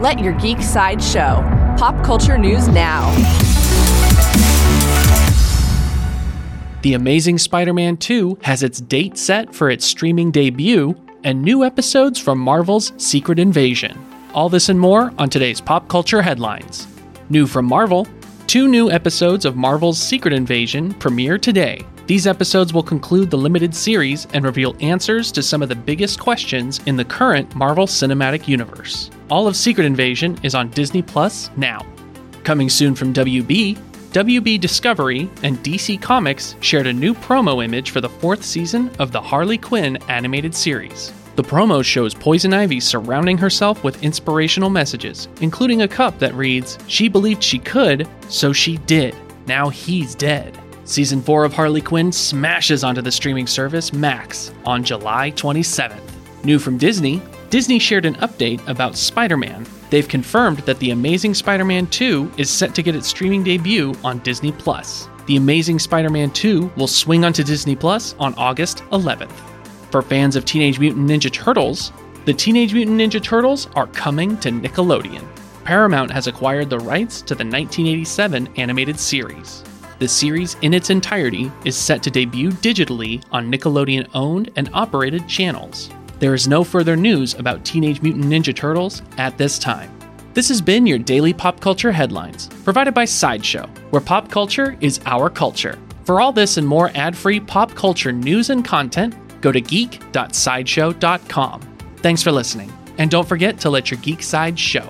Let your geek side show. Pop culture news now. The Amazing Spider Man 2 has its date set for its streaming debut, and new episodes from Marvel's Secret Invasion. All this and more on today's pop culture headlines. New from Marvel two new episodes of Marvel's Secret Invasion premiere today. These episodes will conclude the limited series and reveal answers to some of the biggest questions in the current Marvel Cinematic Universe. All of Secret Invasion is on Disney Plus now. Coming soon from WB, WB Discovery and DC Comics shared a new promo image for the fourth season of the Harley Quinn animated series. The promo shows Poison Ivy surrounding herself with inspirational messages, including a cup that reads, She believed she could, so she did. Now he's dead. Season 4 of Harley Quinn smashes onto the streaming service Max on July 27th. New from Disney, Disney shared an update about Spider Man. They've confirmed that The Amazing Spider Man 2 is set to get its streaming debut on Disney Plus. The Amazing Spider Man 2 will swing onto Disney Plus on August 11th. For fans of Teenage Mutant Ninja Turtles, the Teenage Mutant Ninja Turtles are coming to Nickelodeon. Paramount has acquired the rights to the 1987 animated series. The series in its entirety is set to debut digitally on Nickelodeon owned and operated channels. There is no further news about Teenage Mutant Ninja Turtles at this time. This has been your daily pop culture headlines, provided by Sideshow, where pop culture is our culture. For all this and more ad free pop culture news and content, go to geek.sideshow.com. Thanks for listening, and don't forget to let your geek side show.